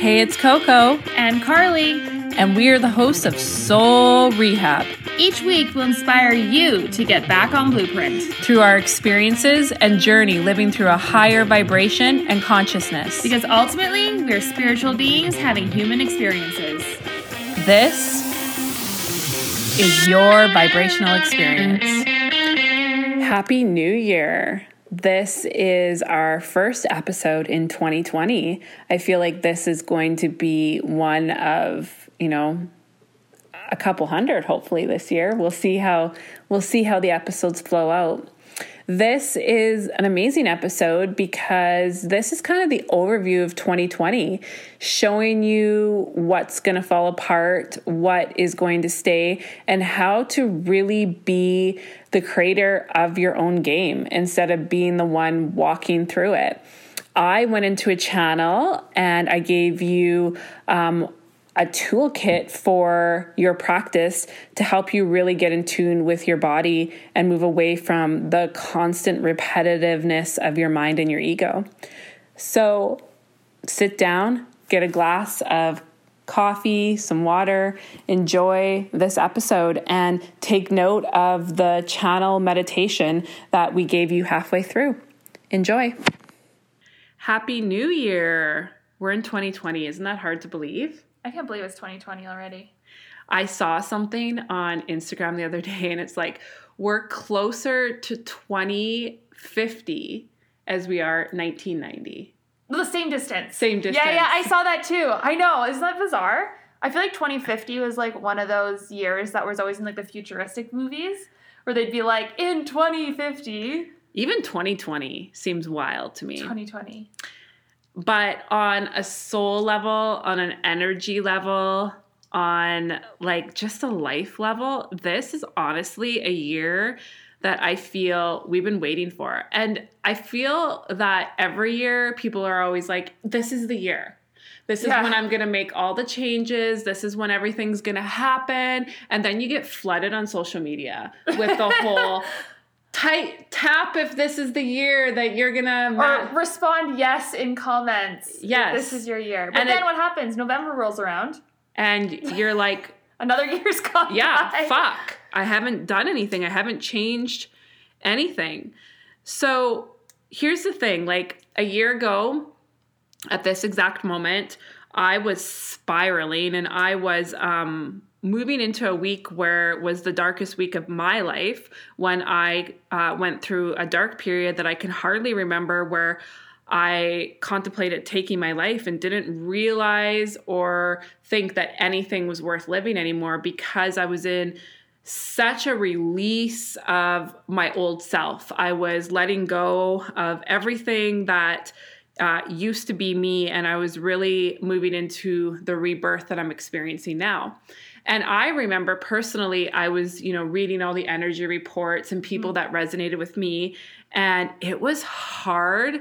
Hey, it's Coco, and Carly. and we are the hosts of Soul Rehab. Each week will inspire you to get back on blueprint Through our experiences and journey living through a higher vibration and consciousness. because ultimately we're spiritual beings having human experiences. This is your vibrational experience. Happy New Year. This is our first episode in 2020. I feel like this is going to be one of, you know, a couple hundred hopefully this year. We'll see how we'll see how the episodes flow out. This is an amazing episode because this is kind of the overview of 2020, showing you what's going to fall apart, what is going to stay, and how to really be the creator of your own game instead of being the one walking through it. I went into a channel and I gave you um, a toolkit for your practice to help you really get in tune with your body and move away from the constant repetitiveness of your mind and your ego. So sit down, get a glass of coffee, some water, enjoy this episode, and take note of the channel meditation that we gave you halfway through. Enjoy. Happy New Year! We're in 2020. Isn't that hard to believe? I can't believe it's 2020 already. I saw something on Instagram the other day and it's like we're closer to 2050 as we are 1990. The same distance. Same distance. Yeah, yeah, I saw that too. I know. Isn't that bizarre? I feel like 2050 was like one of those years that was always in like the futuristic movies where they'd be like, in 2050, Even 2020 seems wild to me. 2020. But on a soul level, on an energy level, on like just a life level, this is honestly a year that I feel we've been waiting for. And I feel that every year people are always like, this is the year. This is Yeah. when I'm going to make all the changes. This is when everything's going to happen. And then you get flooded on social media with the whole tight tap if this is the year that you're going to Or respond yes in comments. Yes. This is your year. But And then it- what happens? November rolls around. and you're like, Another year's gone. yeah, by. fuck. I haven't done anything. I haven't changed anything. So here's the thing like a year ago, at this exact moment, I was spiraling and I was um, moving into a week where was the darkest week of my life when I uh, went through a dark period that I can hardly remember where I contemplated taking my life and didn't realize or think that anything was worth living anymore because I was in such a release of my old self. I was letting go of everything that uh, used to be me, and I was really moving into the rebirth that I'm experiencing now. And I remember personally, I was, you know, reading all the energy reports and people that resonated with me, and it was hard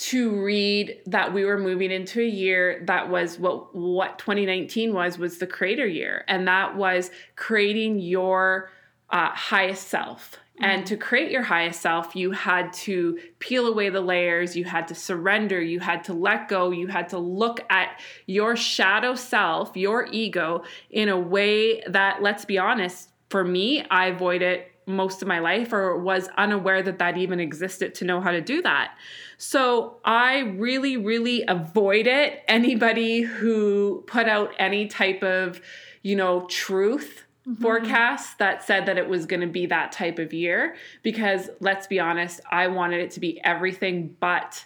to read that we were moving into a year that was what what 2019 was was the creator year. And that was creating your uh, highest self. And to create your highest self you had to peel away the layers. You had to surrender. You had to let go. You had to look at your shadow self your ego in a way that let's be honest for me i avoid it most of my life or was unaware that that even existed to know how to do that. So I really, really avoided anybody who put out any type of, you know, truth mm-hmm. forecast that said that it was going to be that type of year because let's be honest, I wanted it to be everything but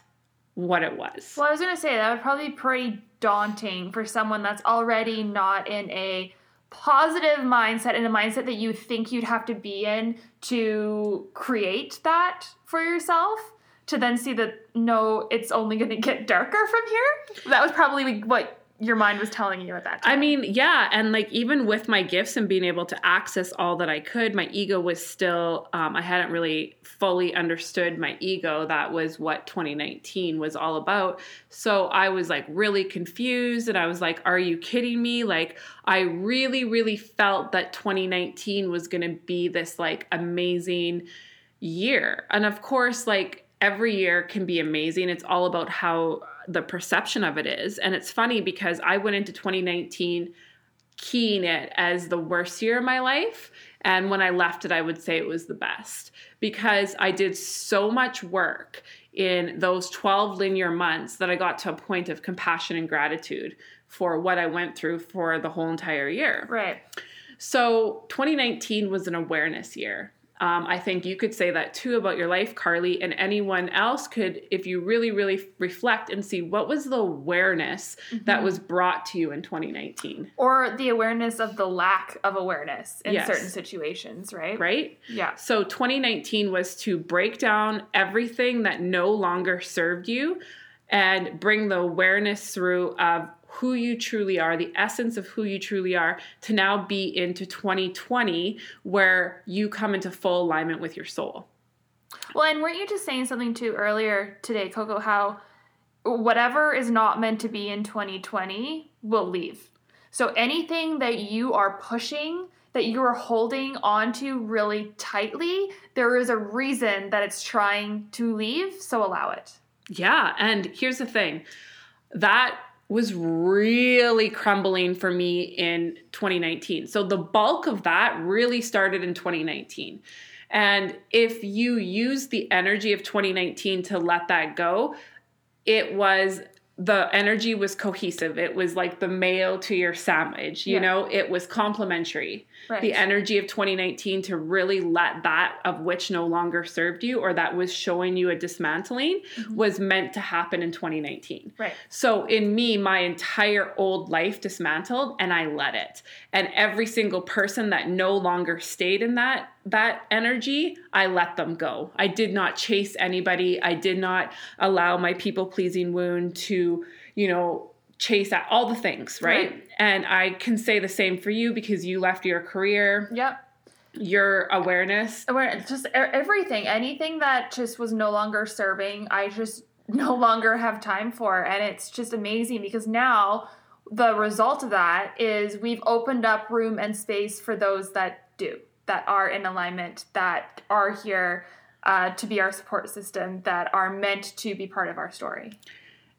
what it was. Well, I was gonna say that would probably be pretty daunting for someone that's already not in a positive mindset and a mindset that you think you'd have to be in to create that for yourself to then see that no it's only going to get darker from here? That was probably what your mind was telling you at that time I mean, yeah, and like even with my gifts and being able to access all that I could, my ego was still. Um, I hadn't really fully understood my ego. That was what 2019 was all about. So I was like really confused, and I was like, "Are you kidding me?" Like I really, really felt that 2019 was going to be this like amazing year, and of course, like every year can be amazing. It's all about how the perception of it is. And it's funny because I went into 2019 keying it as the worst year of my life. And when I left it, I would say it was the best because I did so much work in those 12 linear months that I got to a point of compassion and gratitude for what I went through for the whole entire year. Right. So 2019 was an awareness year. Um, I think you could say that too about your life, Carly, and anyone else could, if you really, really reflect and see what was the awareness mm-hmm. that was brought to you in 2019. Or the awareness of the lack of awareness in yes. certain situations, right? Right? Yeah. So 2019 was to break down everything that no longer served you and bring the awareness through of who you truly are, the essence of who you truly are, to now be into 2020 where you come into full alignment with your soul. Well, and weren't you just saying something too earlier today, Coco, how whatever is not meant to be in 2020 will leave. So anything that you are pushing, that you are holding onto really tightly, there is a reason that it's trying to leave, so allow it. Yeah, and here's the thing. That was really crumbling for me in 2019. So the bulk of that really started in 2019. And if you use the energy of 2019 to let that go, it was the energy was cohesive. It was like the mayo to your sandwich, you yeah. know, it was complementary. Right. The energy of 2019 to really let that of which no longer served you or that was showing you a dismantling mm-hmm. was meant to happen in 2019. Right. So in me, my entire old life dismantled and I let it. And every single person that no longer stayed in that that energy, I let them go. I did not chase anybody. I did not allow my people pleasing wound to, you know, chase at all the things, right? right? And I can say the same for you because you left your career. Yep. Your awareness. Awareness, just everything, anything that just was no longer serving, I just no longer have time for. And it's just amazing because now the result of that is we've opened up room and space for those that do that are in alignment, that are here uh, to be our support system, that are meant to be part of our story.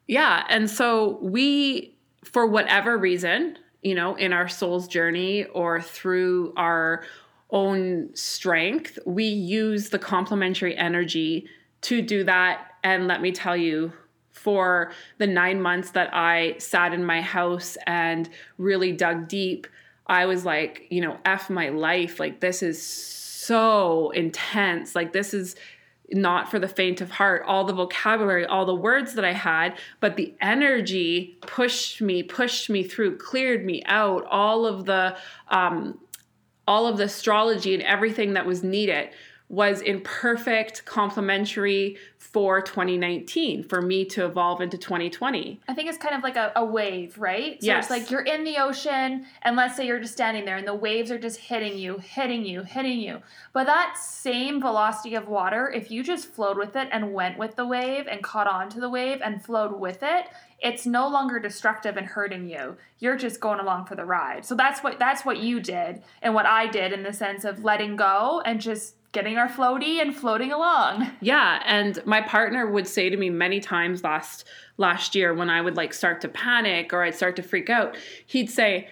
Yeah. And so we, for whatever reason, you know, in our soul's journey or through our own strength, we use the complementary energy to do that. And let me tell you, for the nine months that I sat in my house and really dug deep, I was like, you know, F my life. Like, this is so intense. Like, this is not for the faint of heart. All the vocabulary, all the words that I had, but the energy pushed me, pushed me through, cleared me out. All of the, um, all of the astrology and everything that was needed was in perfect complementary for 2019 for me to evolve into 2020. I think it's kind of like a, a wave, right? So yes. it's like you're in the ocean, and let's say you're just standing there, and the waves are just hitting you, hitting you, hitting you. But that same velocity of water, if you just flowed with it and went with the wave and caught on to the wave and flowed with it, it's no longer destructive and hurting you. You're just going along for the ride. So that's what that's what you did and what I did in the sense of letting go and just getting our floaty and floating along. Yeah, and my partner would say to me many times last last year when I would like start to panic or I'd start to freak out, he'd say,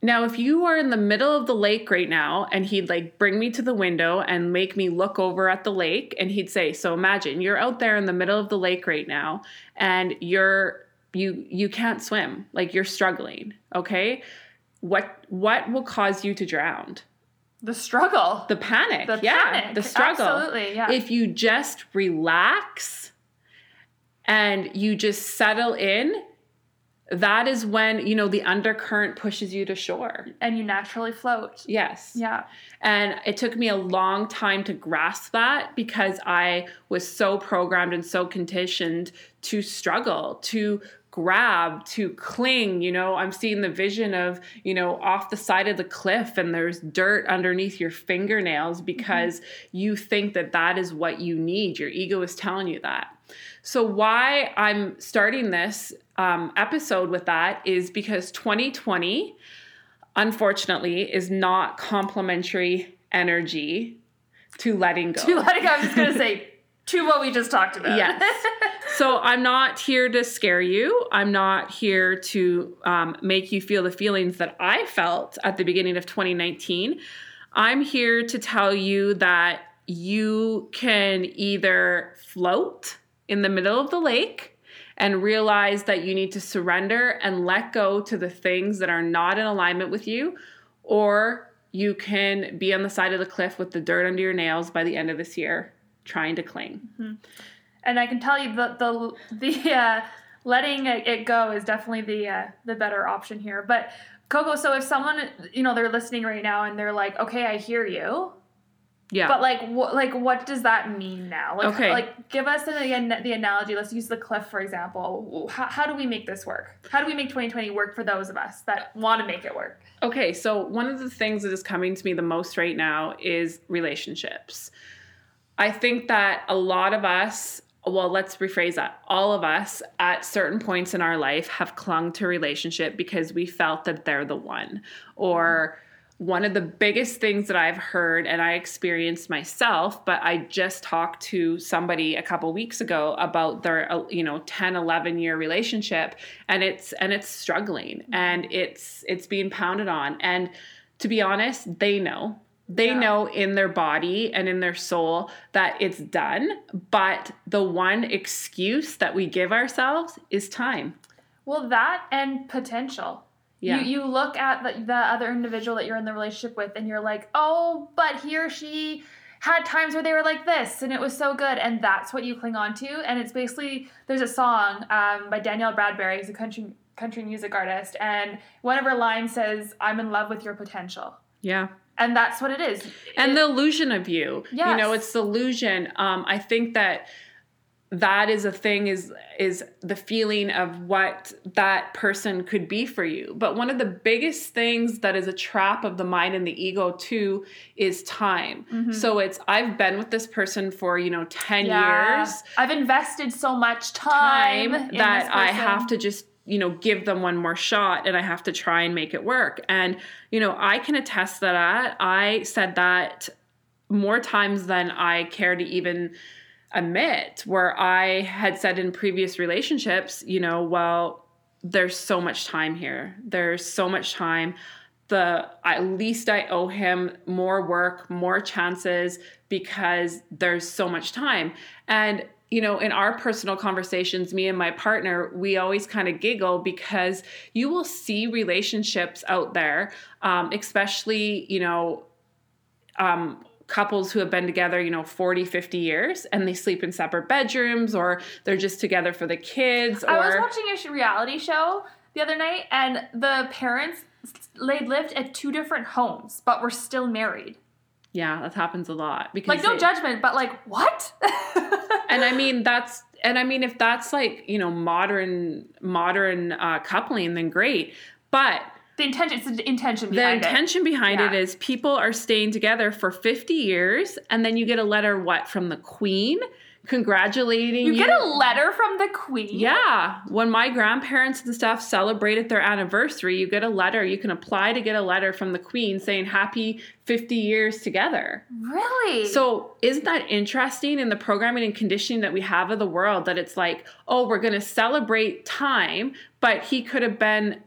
now, if you are in the middle of the lake right now, and he'd like bring me to the window and make me look over at the lake, and he'd say, So imagine you're out there in the middle of the lake right now, and you're you you can't swim, like you're struggling. Okay. What what will cause you to drown? The struggle. The panic. The yeah. Panic. The struggle. Absolutely. Yeah. If you just relax and you just settle in, that is when, you know, the undercurrent pushes you to shore. And you naturally float. Yes. Yeah. And it took me a long time to grasp that because I was so programmed and so conditioned to struggle, to grab, to cling. You know, I'm seeing the vision of, you know, off the side of the cliff and there's dirt underneath your fingernails because mm-hmm. you think that that is what you need. Your ego is telling you that. So, why I'm starting this um, episode with that is because 2020, unfortunately, is not complementary energy to letting go. To letting go. I was just going to say, to what we just talked about. Yes. so I'm not here to scare you. I'm not here to um, make you feel the feelings that I felt at the beginning of 2019. I'm here to tell you that you can either float in the middle of the lake and realize that you need to surrender and let go to the things that are not in alignment with you, or you can be on the side of the cliff with the dirt under your nails by the end of this year trying to cling. Mm-hmm. And I can tell you the the the uh, letting it go is definitely the uh, the better option here. But Coco, so if someone you know they're listening right now and they're like, okay, I hear you. Yeah. But like, what like what does that mean now? Like, Okay. Like, give us the the analogy. Let's use the cliff for example. How, how do we make this work? How do we make 2020 work for those of us that want to make it work? Okay, so one of the things that is coming to me the most right now is relationships. I think that a lot of us, well, let's rephrase that. All of us at certain points in our life have clung to relationship because we felt that they're the one. Or one of the biggest things that I've heard and I experienced myself, but I just talked to somebody a couple weeks ago about their uh, you know 10 11 year relationship and it's and it's struggling and it's it's being pounded on and to be honest, they know they Yeah. know in their body and in their soul that it's done, but the one excuse that we give ourselves is time. Well, that and potential. Yeah. You, you look at the, the other individual that you're in the relationship with and you're like, oh, but he or she had times where they were like this and it was so good. And that's what you cling on to. And it's basically, there's a song um, by Danielle Bradbery, who's a country, country music artist. And one of her lines says, I'm in love with your potential. yeah. And that's what it is. and It- the illusion of you. You know it's the illusion. Um i think that that is a thing is is the feeling of what that person could be for you. But one of the biggest things that is a trap of the mind and the ego too is time. Mhm. so it's i've been with this person for you know 10 Yeah. years. I've invested so much time, time in that I have to just you know give them one more shot and I have to try and make it work. And you know I can attest that. I said that more times than I care to even admit where I had said in previous relationships, you know, well, there's so much time here. There's so much time. The at least I owe him more work, more chances because there's so much time. And you know, in our personal conversations, me and my partner, we always kind of giggle because you will see relationships out there, um, especially, you know, um, couples who have been together, you know, 40, 50 years and they sleep in separate bedrooms or they're just together for the kids or I was watching a reality show the other night, and the parents they lived at two different homes, but were still married. yeah, that happens a lot because Like no they- judgment, but like what? and I mean that's and I mean if that's like, you know, modern modern uh coupling then great. But the intention, it's the intention the behind intention behind it Yeah. is people are staying together for 50 years and then you get a letter what from the queen congratulating you. You get a letter from the queen. Yeah. When my grandparents and stuff celebrated their anniversary, you get a letter. You can apply to get a letter from the queen saying happy 50 years together. Really? So, isn't that interesting in the programming and conditioning that we have of the world that it's like, oh, we're going to celebrate time, but he could have been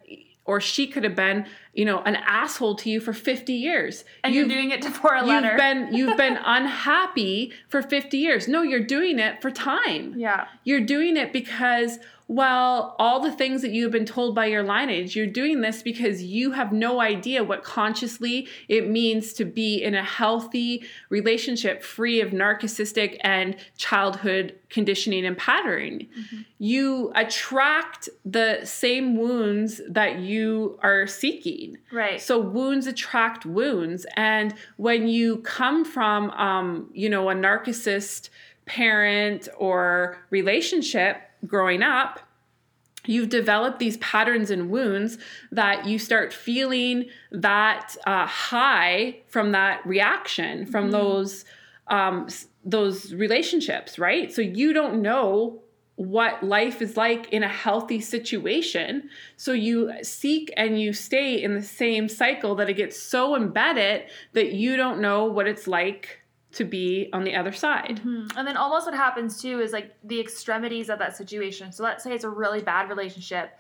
or she could have been, you know, an asshole to you for 50 years. and you're doing it to for a letter. You've been you've been unhappy for 50 years. No, you're doing it for time. yeah. You're doing it because, well, all the things that you've been told by your lineage, you're doing this because you have no idea what consciously it means to be in a healthy relationship free of narcissistic and childhood conditioning and patterning. Mm-hmm. You attract the same wounds that you are seeking. Right. So wounds attract wounds, and when you come from, um, you know, a narcissist parent or relationship growing up, you've developed these patterns and wounds that you start feeling that uh, high from that reaction from those um, those relationships, right? So you don't know what life is like in a healthy situation. So you seek and you stay in the same cycle that it gets so embedded that you don't know what it's like to be on the other side. Hmm. And then almost what happens too is like the extremities of that situation. So let's say it's a really bad relationship.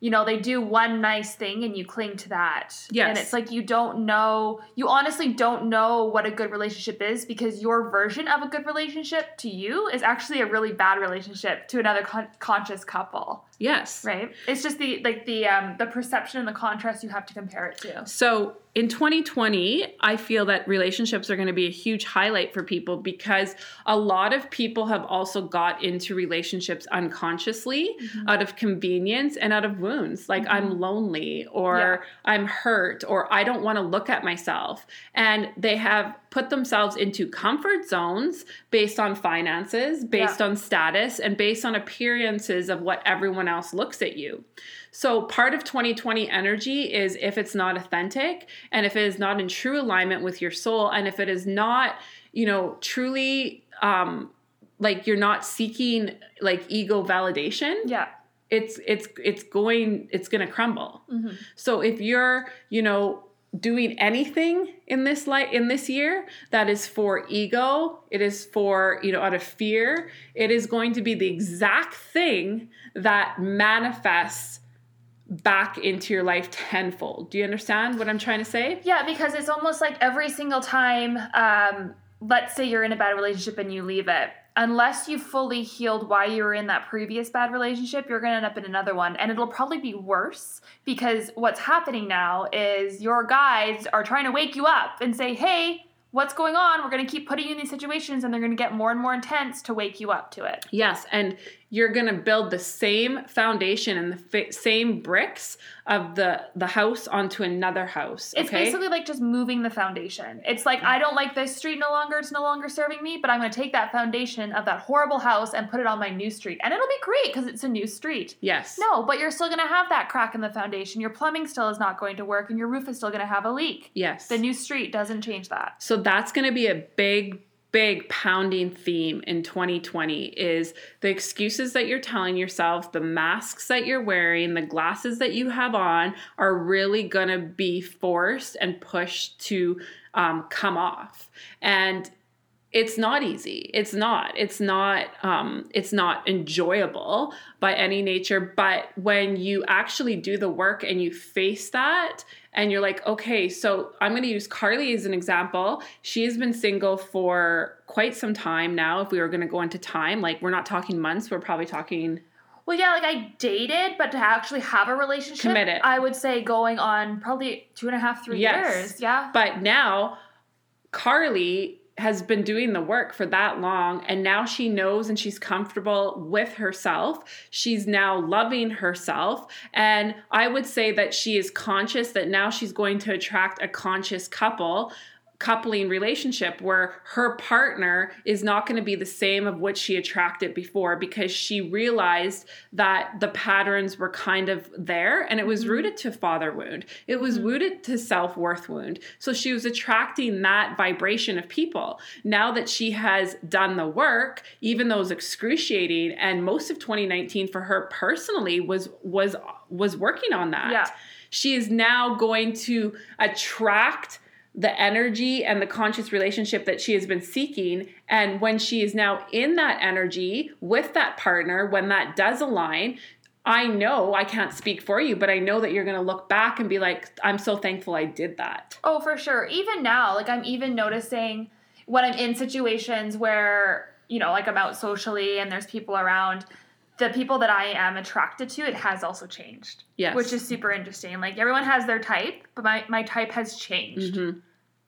You know, they do one nice thing and you cling to that. Yes. And it's like you don't know, you honestly don't know what a good relationship is because your version of a good relationship to you is actually a really bad relationship to another con- conscious couple. Yes. Right? It's just the like the um the perception and the contrast you have to compare it to. So in 2020, I feel that relationships are going to be a huge highlight for people because a lot of people have also got into relationships unconsciously Mm-hmm. out of convenience and out of wounds. Like I'm lonely or Yeah. I'm hurt or I don't want to look at myself. And they have put themselves into comfort zones based on finances, based Yeah. on status, and based on appearances of what everyone else looks at you. So, part of 2020 energy is if it's not authentic and if it is not in true alignment with your soul, and if it is not, you know, truly um, like you're not seeking like ego validation, Yeah. it's it's it's going it's going to crumble. Mhm. So if you're, you know, doing anything in this light in this year that is for ego, it is for, you know, out of fear, it is going to be the exact thing that manifests back into your life tenfold. Do you understand what I'm trying to say? Yeah, because it's almost like every single time, um, let's say you're in a bad relationship and you leave it, unless you fully healed why you were in that previous bad relationship, you're going to end up in another one. And it'll probably be worse because what's happening now is your guides are trying to wake you up and say, hey, what's going on? We're going to keep putting you in these situations and they're going to get more and more intense to wake you up to it. Yes, and you're going to build the same foundation and the same bricks of the the house onto another house. It's basically like just moving the foundation. It's like I don't like this street no longer. It's no longer serving me, but I'm going to take that foundation of that horrible house and put it on my new street, and it'll be great because it's a new street. yes. No, but you're still going to have that crack in the foundation. Your plumbing still is not going to work, and your roof is still going to have a leak. Yes. The new street doesn't change that. So that's going to be a big big pounding theme in 2020 is the excuses that you're telling yourself, the masks that you're wearing, the glasses that you have on are really going to be forced and pushed to um, come off. And it's not easy. It's not. It's not. Um, it's not enjoyable by any nature. But when you actually do the work and you face that, and you're like, okay, so I'm going to use Carly as an example. She has been single for quite some time now. If we were going to go into time, like we're not talking months, we're probably talking Well, yeah, like I dated, but to actually have a relationship, Committed. I would say going on probably two and a half, three Yes. years. Yeah. But now Carly has been doing the work for that long and now she knows and she's comfortable with herself. She's now loving herself and I would say that she is conscious that now she's going to attract a conscious couple coupling relationship where her partner is not going to be the same of what she attracted before because she realized that the patterns were kind of there and it was mm-hmm. rooted to father wound. It was mm-hmm. rooted to self-worth wound. So she was attracting that vibration of people. Now that she has done the work even though it's excruciating and most of 2019 for her personally was was was working on that. Yeah. she is now going to attract the energy and the conscious relationship that she has been seeking. And when she is now in that energy with that partner, when that does align, I know I can't speak for you, but I know that you're going to look back and be like, I'm so thankful I did that. Oh, for sure. Even now, like I'm even noticing when I'm in situations where, you know, like I'm out socially and there's people around, the people that I am attracted to, it has also changed. Yes. Which is super interesting. Like everyone has their type, but my, my type has changed Mhm.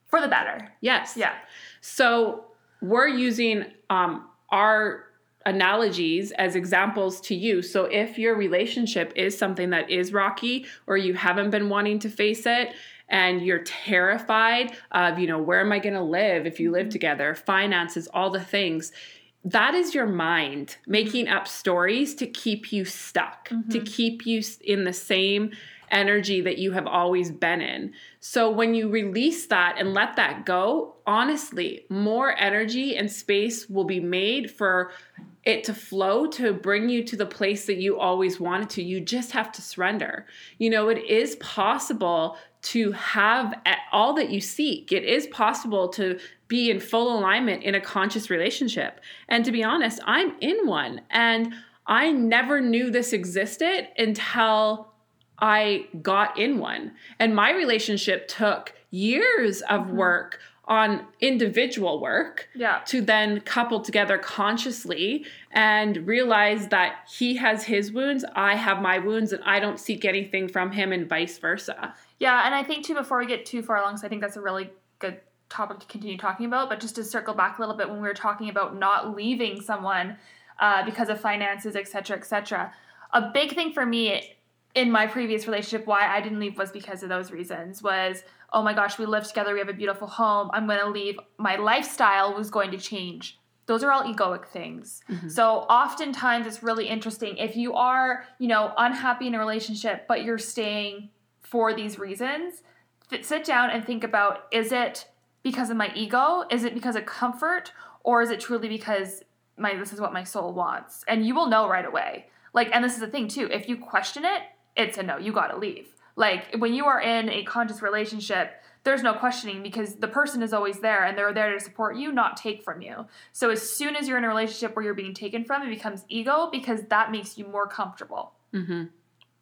for the better. Yes. Yeah. So we're using um, our analogies as examples to you. So if your relationship is something that is rocky or you haven't been wanting to face it and you're terrified of, you know, where am I going to live if you live together, finances, all the things, that is your mind making up stories to keep you stuck, to mm-hmm. keep you in the same energy that you have always been in. So when you release that and let that go, honestly, more energy and space will be made for it to flow to bring you to the place that you always wanted to. You just have to surrender. You know, it is possible to have all that you seek. It is possible to be in full alignment in a conscious relationship. And to be honest, I'm in one. And I never knew this existed until I got in one. And my relationship took years of Mm-hmm. work on individual work Yeah. to then couple together consciously and realize that he has his wounds, I have my wounds, and I don't seek anything from him, and vice versa. Yeah, and I think too before we get too far along, so I think that's a really good topic to continue talking about. But just to circle back a little bit, when we were talking about not leaving someone uh, because of finances, et cetera, et cetera, a big thing for me in my previous relationship, why I didn't leave was because of those reasons. Was oh my gosh, we live together, we have a beautiful home. I'm going to leave. My lifestyle was going to change. Those are all egoic things. So oftentimes it's really interesting if you are, you know, unhappy in a relationship, but you're staying for these reasons. Sit down and think about: is it because of my ego? Is it because of comfort, or is it truly because my this is what my soul wants? And you will know right away. Like, and this is the thing too. If you question it, it's a no. You got to leave. Like when you are in a conscious relationship, there's no questioning because the person is always there and they're there to support you, not take from you. So as soon as you're in a relationship where you're being taken from, it becomes ego because that makes you more comfortable. Mm-hmm.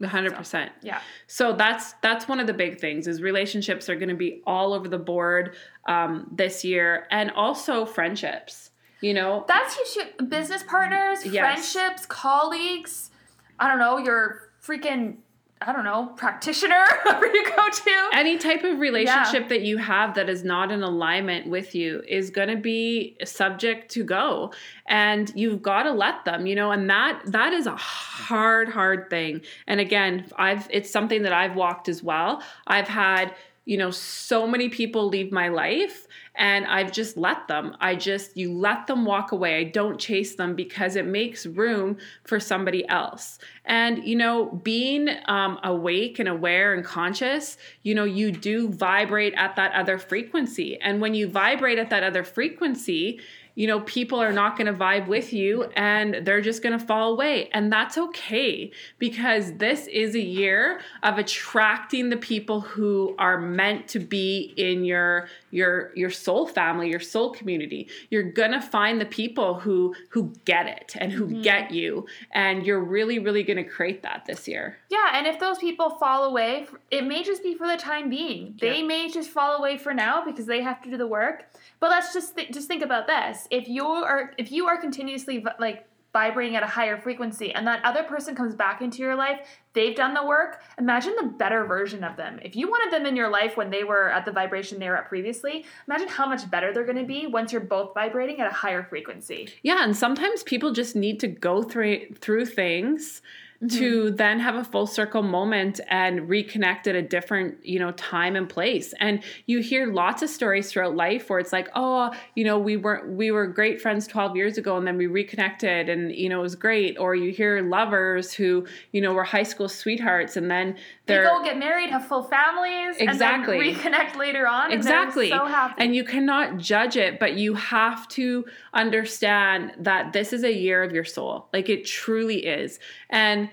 100%. Yeah. So that's that's one of the big things is relationships are going to be all over the board um, this year, and also friendships. You know, That's huge. too. Business partners, Yes. friendships, colleagues. I don't know, your freaking, I don't know, practitioner, whoever you go to. any type of relationship that you have that is not in alignment with you is going to be subject to go. And you've got to let them you know and that that is a hard hard thing. And again i've it's something that i've walked as well. I've had you know so many people leave my life and i've just let them. I just you let them walk away. I don't chase them because it makes room for somebody else. And you know being um, awake and aware and conscious you know you do vibrate at that other frequency. And when you vibrate at that other frequency you know, people are not going to vibe with you and they're just going to fall away. And that's okay because this is a year of attracting the people who are meant to be in your your your soul family, your soul community. You're going to find the people who who get it and who mm-hmm. get you and you're really really going to create that this year. Yeah, and if those people fall away, it may just be for the time being. They Yeah. may just fall away for now because they have to do the work. But let's just th- just think about this: if you are if you are continuously like vibrating at a higher frequency, and that other person comes back into your life, they've done the work. Imagine the better version of them. If you wanted them in your life when they were at the vibration they were at previously, imagine how much better they're going to be once you're both vibrating at a higher frequency. Yeah, and sometimes people just need to go through through things to mm-hmm. then have a full circle moment and reconnect at a different, you know, time and place. And you hear lots of stories throughout life where it's like, "Oh, you know, we were we were great friends 12 years ago and then we reconnected and you know, it was great." Or you hear lovers who, you know, were high school sweethearts and then They they're go get married, have full families, Exactly. and then reconnect later on. exactly And so happy. and you cannot judge it but you have to understand that this is a year of your soul like it truly is and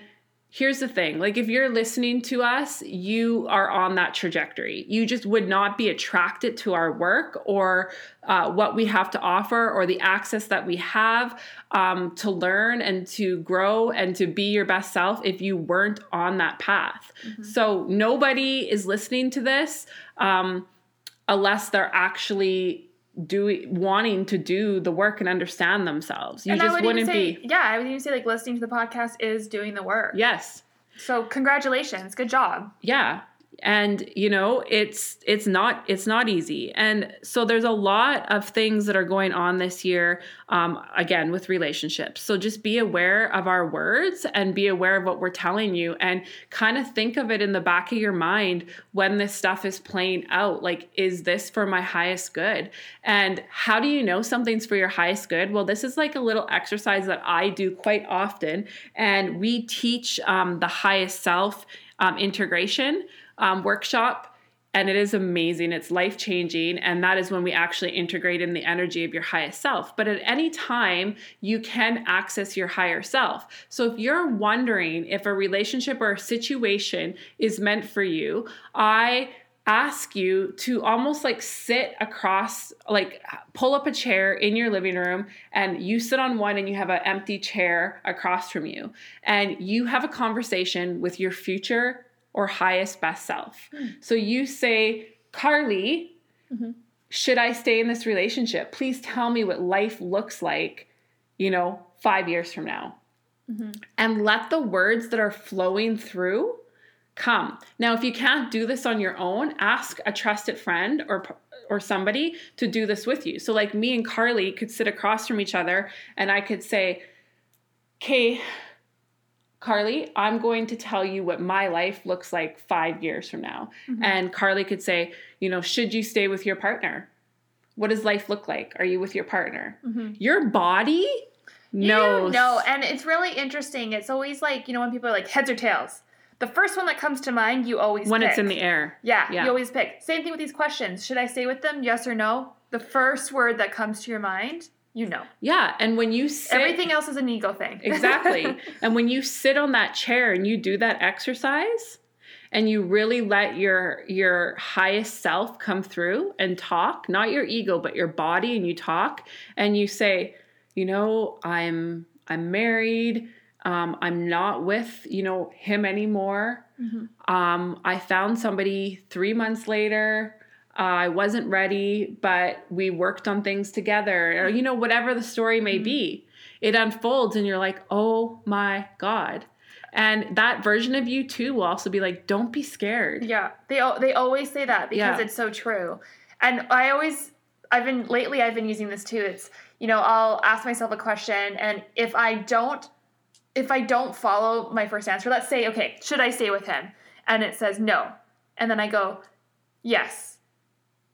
here's the thing like if you're listening to us you are on that trajectory. You just would not be attracted to our work or uh, what we have to offer or the access that we have um, to learn and to grow and to be your best self if you weren't on that path. So nobody is listening to this um, unless they're actually doing wanting to do the work and understand themselves. You and just would wouldn't even say, be. yeah, I would even say like listening to the podcast is doing the work. Yes. So congratulations, good job. Yeah. And you know, it's it's not it's not easy. And so there's a lot of things that are going on this year um again with relationships. So just be aware of our words and be aware of what we're telling you and kind of think of it in the back of your mind when this stuff is playing out. Like is this for my highest good? And how do you know something's for your highest good? Well, this is like a little exercise that I do quite often and we teach um the highest self um, integration um, workshop and it is amazing. It's life changing and that is when we actually integrate in the energy of your highest self. But at any time you can access your higher self. So if you're wondering if a relationship or a situation is meant for you i ask you to almost like sit across, like pull up a chair in your living room and you sit on one and you have an empty chair across from you. And you have a conversation with your future or highest best self. Hmm. So you say, Carly, Mhm. should I stay in this relationship? Please tell me what life looks like, you know, five years from now. Mhm. And let the words that are flowing through come. Now, if you can't do this on your own, ask a trusted friend or or somebody to do this with you. So like me and Carly could sit across from each other and I could say, "Okay, Carly, I'm going to tell you what my life looks like 5 years from now." Mhm. And Carly could say, "You know, should you stay with your partner? What does life look like? Are you with your partner?" Mhm. Your body knows. No, and it's really interesting. It's always like, you know, when people are like heads or tails. The first one that comes to mind, you always when pick. it's in the air. Yeah, Yeah. you always pick. Same thing with these questions. Should I stay with them? Yes or no? The first word that comes to your mind, you know. Yeah, and when you sit Everything else is an ego thing. exactly. and when you sit on that chair and you do that exercise and you really let your your highest self come through and talk, not your ego but your body and you talk and you say, you know, I'm I'm married, um, I'm not with, you know, him anymore. Mhm. Um, I found somebody three months later. Uh, I wasn't ready, but we worked on things together, or you know, whatever the story may Mhm. be. It unfolds, and you're like, "Oh my god!" And that version of you too will also be like, "Don't be scared." Yeah, they they always say that because Yeah. it's so true. And I always I've been lately I've been using this too. It's you know, I'll ask myself a question and if I don't if I don't follow my first answer, let's say, okay, should I stay with him? And it says no. And then I go, yes.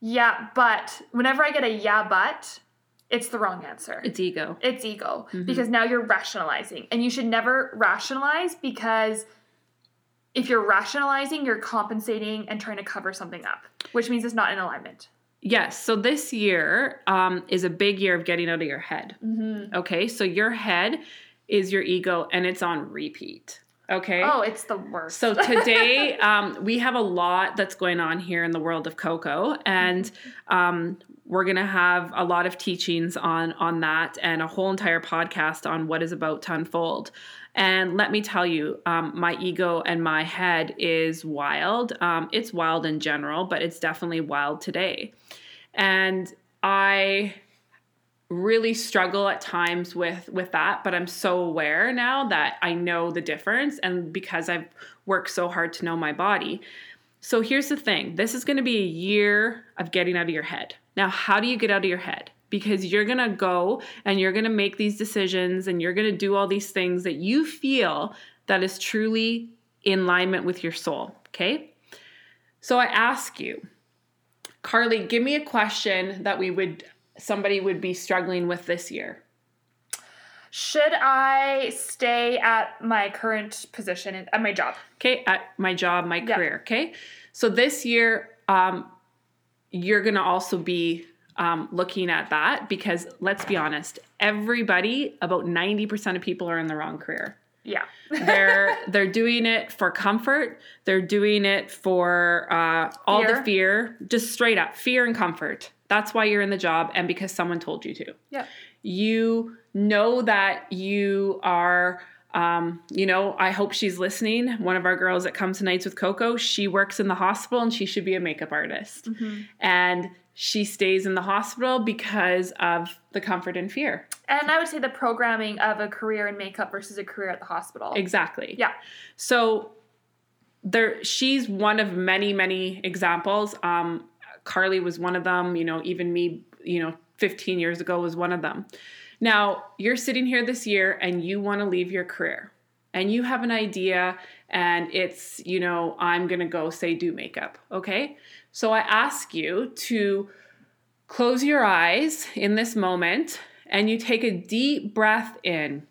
Yeah, but whenever I get a yeah, but, it's the wrong answer. It's ego. It's ego Mhm. because now you're rationalizing. And you should never rationalize because if you're rationalizing, you're compensating and trying to cover something up, which means it's not in alignment. Yes. So this year um, is a big year of getting out of your head. Mm-hmm. Okay. So your head is your ego, and it's on repeat. Okay. Oh, it's the worst. So today um, we have a lot that's going on here in the world of Coco, and um, we're going to have a lot of teachings on on that, and a whole entire podcast on what is about to unfold. And let me tell you, um, my ego and my head is wild. Um, it's wild in general, but it's definitely wild today. And I really struggle at times with with that but i'm so aware now that i know the difference and because i've worked so hard to know my body. So here's the thing this is going to be a year of getting out of your head. Now how do you get out of your head? Because you're going to go and you're going to make these decisions and you're going to do all these things that you feel that is truly in alignment with your soul okay? So i ask you carly give me a question that we would somebody would be struggling with this year? Should I stay at my current position at my job? Okay, at my job, my Yeah. career. Okay, so this year, um, you're gonna also be um, looking at that because let's be honest, everybody, about ninety percent of people are in the wrong career. Yeah. They're they're doing it for comfort. They're doing it for uh, all the Fear. fear, just straight up fear and comfort. That's why you're in the job, and because someone told you to. yeah. you know that you are um, you know i hope she's listening one of our girls that comes to nights with coco she works in the hospital and she should be a makeup artist Mm-hmm. and she stays in the hospital because of the comfort and fear. And I would say the programming of a career in makeup versus a career at the hospital. exactly. Yeah. so there she's one of many many examples. Um carly was one of them you know even me you know 15 years ago was one of them. Now you're sitting here this year and you want to leave your career. And you have an idea and it's you know i'm gonna go say do makeup okay so i ask you to close your eyes in this moment and you take a deep breath in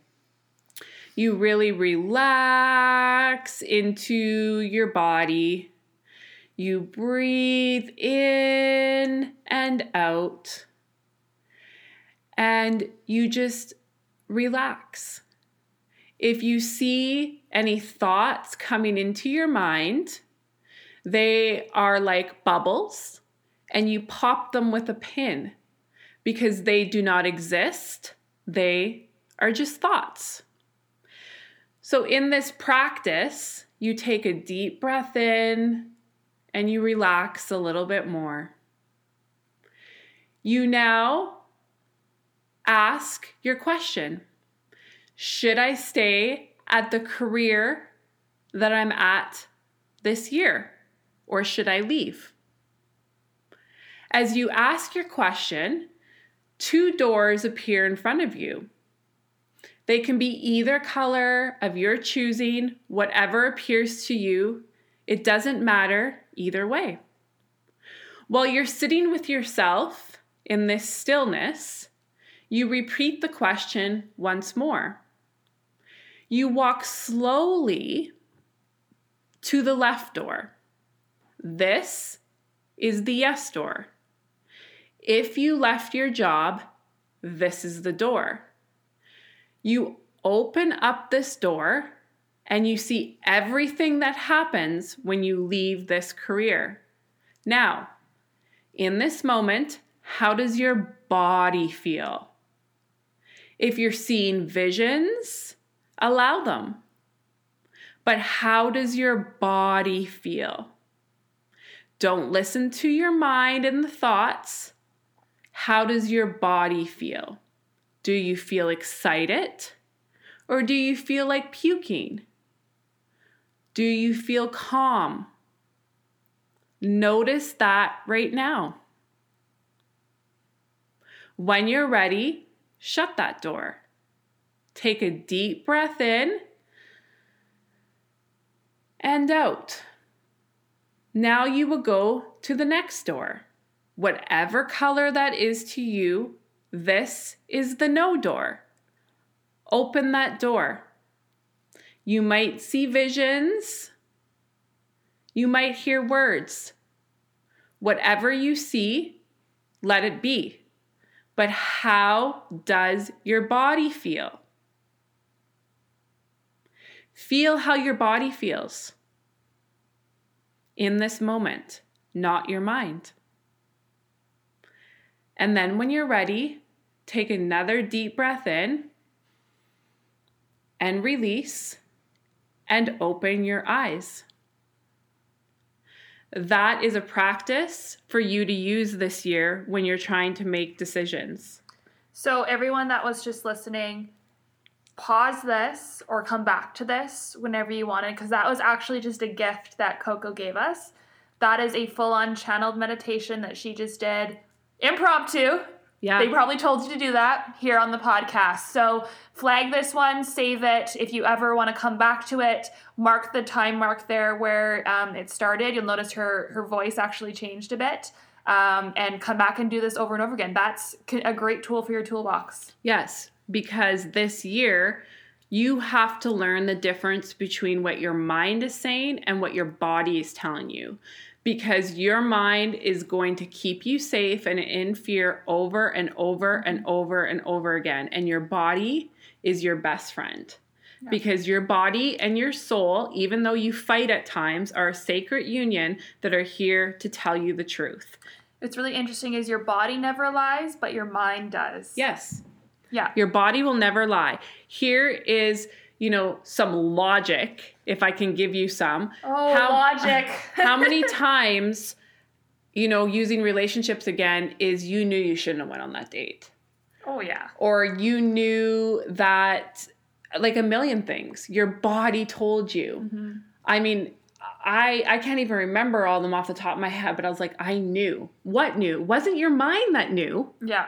you really relax into your body. You breathe in and out. And you just relax. If you see any thoughts coming into your mind They are like bubbles, and you pop them with a pin because they do not exist. They are just thoughts. So, in this practice, you take a deep breath in and you relax a little bit more. You now ask your question Should I stay at the career that I'm at this year, or should I leave? As you ask your question, two doors appear in front of you. They can be either color of your choosing, whatever appears to you. It doesn't matter either way. While you're sitting with yourself in this stillness, you repeat the question once more. You walk slowly to the left door. This is the yes door. If you left your job, this is the door. You open up this door and you see everything that happens when you leave this career. Now, in this moment, how does your body feel? If you're seeing visions, allow them. But how does your body feel? Don't listen to your mind and the thoughts. How does your body feel? Do you feel excited? Or do you feel like puking? Do you feel calm? Notice that right now. When you're ready, shut that door. Take a deep breath in and out. Now you will go to the next door. Whatever color that is to you, this is the no door. Open that door. You might see visions. You might hear words. Whatever you see, let it be. But how does your body feel? Feel how your body feels in this moment, not your mind. And then when you're ready, take another deep breath in and release and open your eyes. That is a practice for you to use this year when you're trying to make decisions. So, everyone that was just listening, pause this or come back to this whenever you wanted, because that was actually just a gift that Coco gave us. That is a full on channeled meditation that she just did impromptu. Yeah. They probably told you to do that here on the podcast. So flag this one, save it. If you ever want to come back to it, mark the time mark there where um, it started. You'll notice her her voice actually changed a bit. Um, and come back and do this over and over again. That's a great tool for your toolbox. Yes, because this year you have to learn the difference between what your mind is saying and what your body is telling you because your mind is going to keep you safe and in fear over and over and over and over again. And your body is your best friend. Yeah. Because your body and your soul, even though you fight at times, are a sacred union that are here to tell you the truth. It's really interesting is your body never lies, but your mind does. Yes. Yeah. Your body will never lie. Here is you know, some logic, if I can give you some. Oh, how, logic. how many times, you know, using relationships again is you knew you shouldn't have went on that date. Oh yeah. Or you knew that like a million things. Your body told you. Mm-hmm. I mean, I I can't even remember all of them off the top of my head, but I was like, I knew. What knew? Wasn't your mind that knew? Yeah.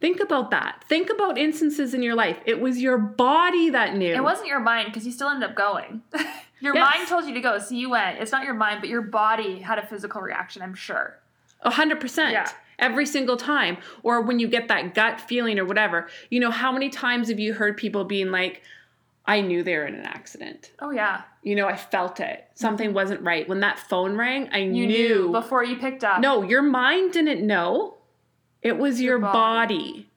Think about that. Think about instances in your life. It was your body that knew. It wasn't your mind because you still ended up going. your yes. mind told you to go, so you went. It's not your mind, but your body had a physical reaction, I'm sure. A hundred percent. Yeah. Every single time. Or when you get that gut feeling or whatever. You know, how many times have you heard people being like, I knew they were in an accident. Oh yeah. You know, I felt it. Something mm-hmm. wasn't right. When that phone rang, I you knew. knew before you picked up. No, your mind didn't know it was your, your body. body.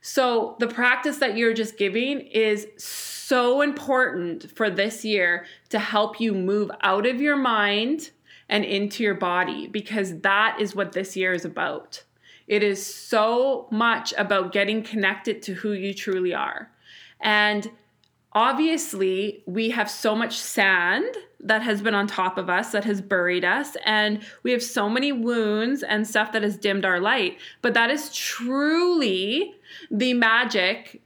So the practice that you're just giving is so important for this year to help you move out of your mind and into your body because that is what this year is about. It is so much about getting connected to who you truly are. And obviously, we have so much sand that has been on top of us, that has buried us, and we have so many wounds and stuff that has dimmed our light. But that is truly the magic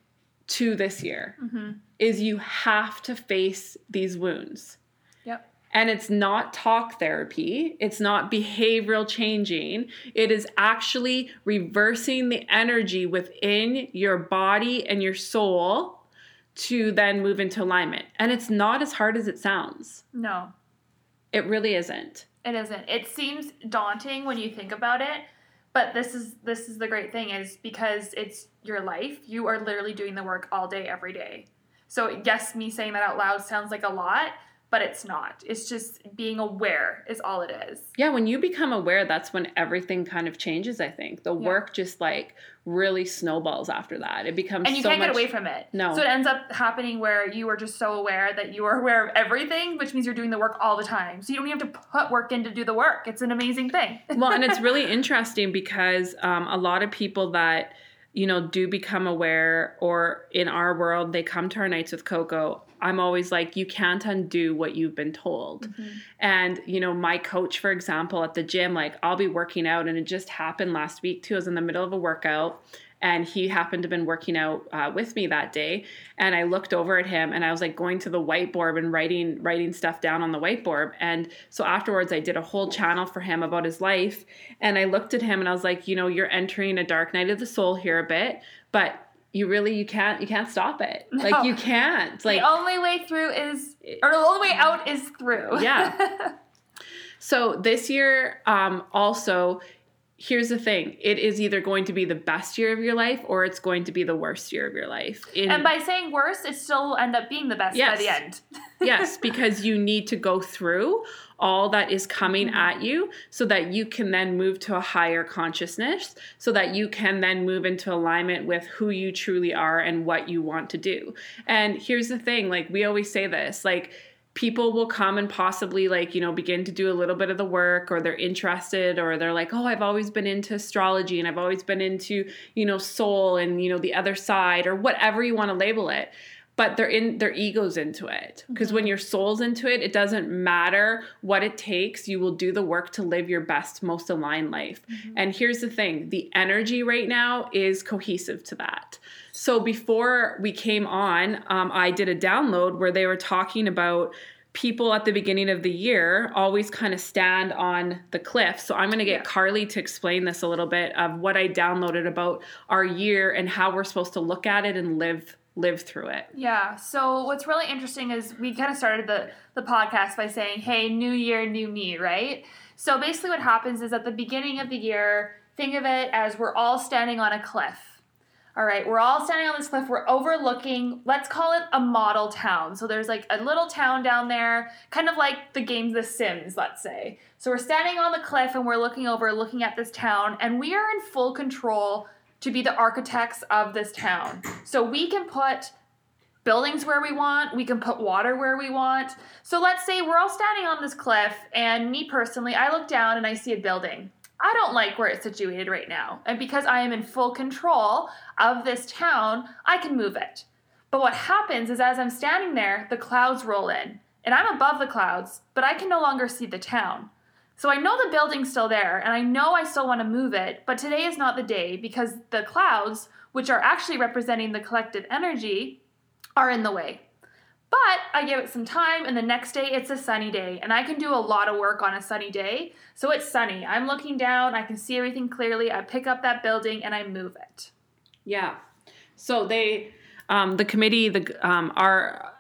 to this year Mm-hmm. is you have to face these wounds. Yep. And it's not talk therapy, it's not behavioral changing. It is actually reversing the energy within your body and your soul to then move into alignment. And it's not as hard as it sounds. No, It really isn't. it isn't. It seems daunting when you think about it, but this is this is the great thing is because it's your life. You are literally doing the work all day, every day. So yes, me saying that out loud sounds like a lot, but it's not. It's just being aware is all it is. Yeah, when you become aware, that's when everything kind of changes, I think. The Yeah. work just like really snowballs after that. It becomes and you so can't much get away from it. No. So it ends up happening where you are just so aware that you are aware of everything, which means you're doing the work all the time. So you don't even have to put work in to do the work. It's an amazing thing. well, and it's really interesting because um, a lot of people that you know do become aware, or in our world, they come to our nights with Coco. I'm always like, you can't undo what you've been told. And you know, my coach, for example, at the gym, like I'll be working out, and it just happened last week too. I was in the middle of a workout. And he happened to have been working out uh, with me that day, and I looked over at him, and I was like going to the whiteboard and writing writing stuff down on the whiteboard. And so afterwards, I did a whole channel for him about his life, and I looked at him and I was like, you know, you're entering a dark night of the soul here a bit, but you really you can't you can't stop it. Like you can't. Like the only way through is, or the only way out is through. Yeah. So this year, um, also, here's the thing: it is either going to be the best year of your life or it's going to be the worst year of your life. In, and by saying worst it still will end up being the best Yes. by the end. yes, because you need to go through all that is coming mm-hmm. at you so that you can then move to a higher consciousness, so that you can then move into alignment with who you truly are and what you want to do. And here's the thing like, we always say this, like, people will come and possibly like you know begin to do a little bit of the work or they're interested or they're like oh i've always been into astrology and i've always been into you know soul and you know the other side or whatever you want to label it but they're in their egos into it. Because when your soul's into it it doesn't matter what it takes you will do the work to live your best most aligned life. And here's the thing the energy right now is cohesive to that. So before we came on um, i did a download where they were talking about people at the beginning of the year always kind of stand on the cliff. So i'm going to get Yeah. carly to explain this a little bit of what i downloaded about our year and how we're supposed to look at it and live live through it Yeah. So what's really interesting is we kind of started the the podcast by saying, "Hey, new year, new me," right? So basically, what happens is at the beginning of the year, think of it as we're all standing on a cliff. All right, we're all standing on this cliff. We're overlooking, let's call it a model town. So there's like a little town down there, kind of like the game The Sims, let's say. So we're standing on the cliff and we're looking over, looking at this town, and we are in full control to be the architects of this town. So we can put buildings where we want, we can put water where we want. So let's say we're all standing on this cliff, and me personally, I look down and I see a building. I don't like where it's situated right now. And because I am in full control of this town, I can move it. But what happens is as I'm standing there, the clouds roll in. And I'm above the clouds, but I can no longer see the town. So I know the building's still there, and I know I still want to move it, but today is not the day because the clouds, which are actually representing the collective energy, are in the way. But I give it some time, and the next day it's a sunny day, and I can do a lot of work on a sunny day. So it's sunny. I'm looking down, I can see everything clearly. I pick up that building and I move it. Yeah. So they, um, the committee, the um, our,